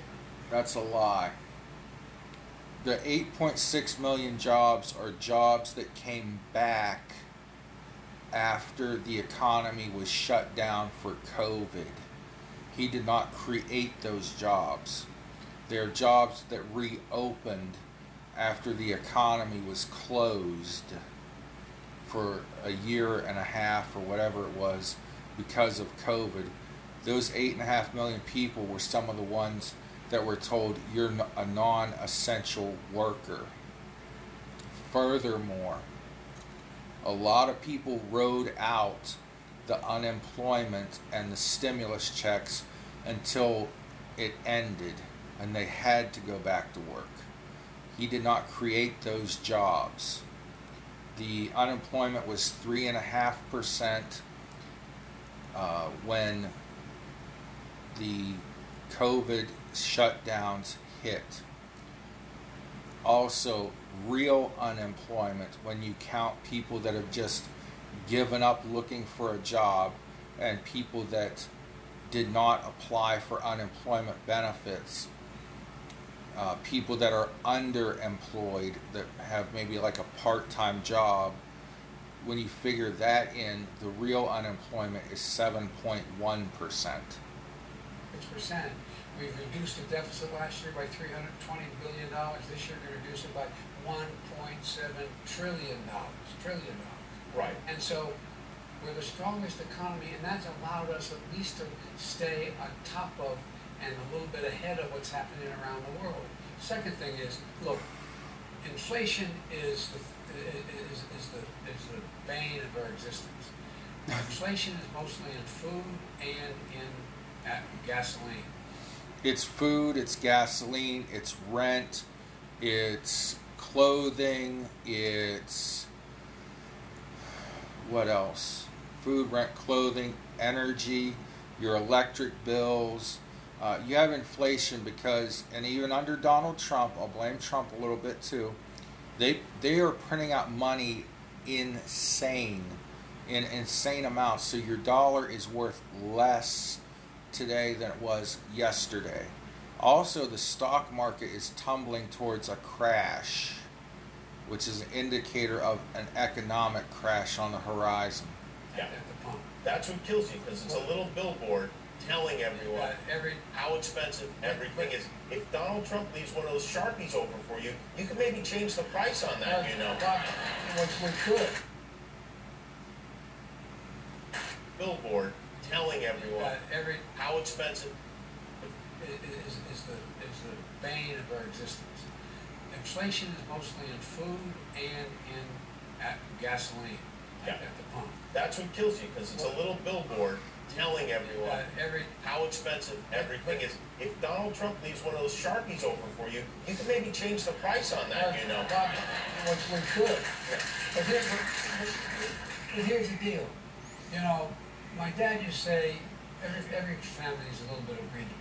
That's a lie. The 8.6 million jobs are jobs that came back after the economy was shut down for COVID. He did not create those jobs. They're jobs that reopened after the economy was closed for a year and a half or whatever it was because of COVID. Those eight and a half million people were some of the ones that were told you're a non essential worker. Furthermore, a lot of people rode out the unemployment and the stimulus checks until it ended and they had to go back to work. He did not create those jobs. The unemployment was three and a half percent uh, when the COVID shutdowns hit. Also, real unemployment when you count people that have just given up looking for a job and people that did not apply for unemployment benefits. Uh, people that are underemployed that have maybe like a part time job. When you figure that in, the real unemployment is 7.1%. Percent. We've reduced the deficit last year by three hundred twenty billion dollars. This year, we're gonna reduce it by one point seven trillion dollars, trillion dollars. Right. And so, we're the strongest economy, and that's allowed us at least to stay on top of and a little bit ahead of what's happening around the world. Second thing is, look, inflation is the, is, is the, is the bane of our existence. Inflation is mostly in food and in gasoline. It's food, it's gasoline, it's rent, it's clothing, it's what else? Food, rent, clothing, energy, your electric bills. Uh, you have inflation because, and even under Donald Trump, I'll blame Trump a little bit too. They they are printing out money insane, in insane amounts. So your dollar is worth less today than it was yesterday. Also, the stock market is tumbling towards a crash. which is an indicator of an economic crash on the horizon. Yeah. At the pump. That's what kills you because it's a little billboard telling everyone every, how expensive everything is. If Donald Trump leaves one of those sharpies open for you, you can maybe change the price on that. You know, What we could, billboard telling everyone uh, every, how expensive. is, is the, is the bane of our existence. Inflation is mostly in food and in at gasoline Yeah. at the pump. That's what kills you because it's a little billboard telling everyone Uh, every, how expensive everything is. If Donald Trump leaves one of those sharpies open for you, you can maybe change the price on that. You know, What we could, but here's, but but here's the deal. You know, my dad used to say, every, every family is a little bit of greedy.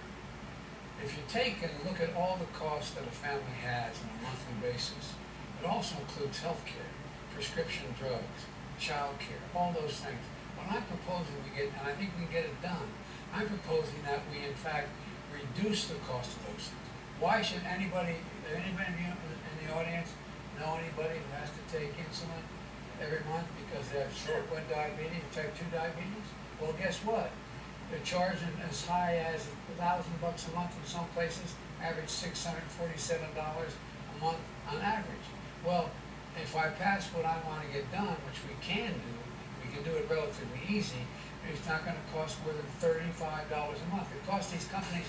If you take and look at all the costs that a family has on a monthly basis, it also includes health care, prescription drugs, child care, all those things. What I'm proposing we get, and I think we can get it done, I'm proposing that we in fact reduce the cost of those things. Why should anybody, anybody in the- audience know anybody who has to take insulin every month because they have type one diabetes, type two diabetes? Well, guess what? They're charging as high as a thousand bucks a month in some places, average six hundred forty-seven dollars a month on average. Well, if I pass what I wanna get done, which we can do, we can do it relatively easy, it's not gonna cost more than thirty-five dollars a month. It costs these companies,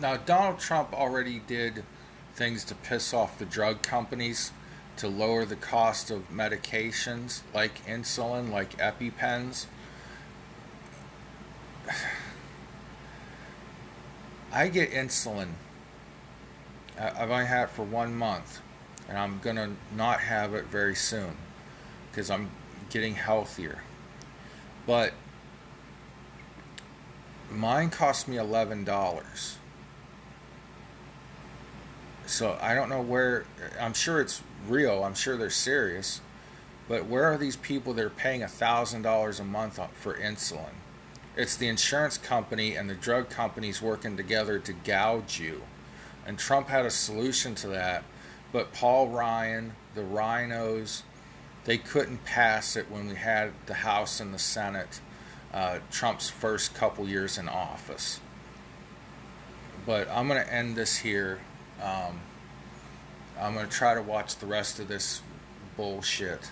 Now, Donald Trump already did things to piss off the drug companies to lower the cost of medications like insulin, like EpiPens. I get insulin. I've only had it for one month, and I'm gonna not have it very soon because I'm getting healthier. But mine cost me eleven dollars. So I don't know where. I'm sure it's real. I'm sure they're serious. But where are these people that are paying a thousand dollars a month for insulin? It's the insurance company and the drug companies working together to gouge you. And Trump had a solution to that, but Paul Ryan, the RINOs, they couldn't pass it when we had the House and the Senate, uh, Trump's first couple years in office. But I'm going to end this here. Um, I'm going to try to watch the rest of this bullshit.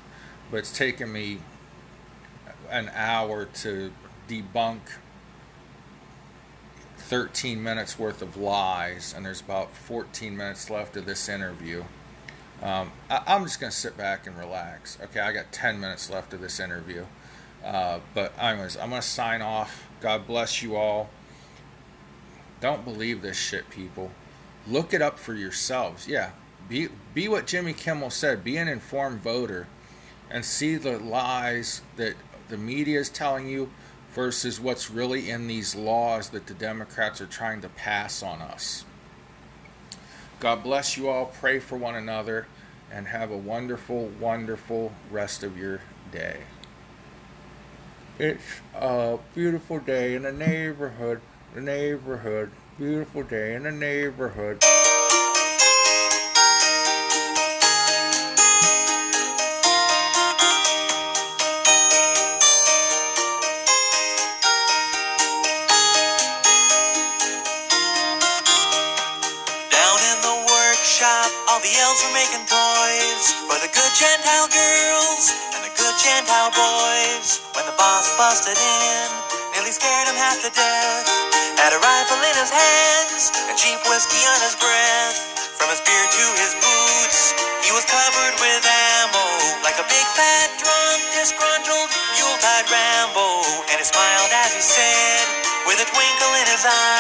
But it's taken me an hour to debunk 13 minutes worth of lies, and there's about 14 minutes left of this interview. Um, I, I'm just going to sit back and relax. Okay, I got 10 minutes left of this interview. Uh, but, anyways, I'm going to sign off. God bless you all. Don't believe this shit, people. Look it up for yourselves. Yeah, be be what Jimmy Kimmel said. Be an informed voter, and see the lies that the media is telling you versus what's really in these laws that the Democrats are trying to pass on us. God bless you all. Pray for one another, and have a wonderful, wonderful rest of your day. It's a beautiful day in the neighborhood. The neighborhood. Beautiful day in the neighborhood. Busted in, nearly scared him half to death. Had a rifle in his hands and cheap whiskey on his breath. From his beard to his boots, he was covered with ammo, like a big fat drunk, disgruntled Yuletide Rambo. And he smiled as he said, with a twinkle in his eye,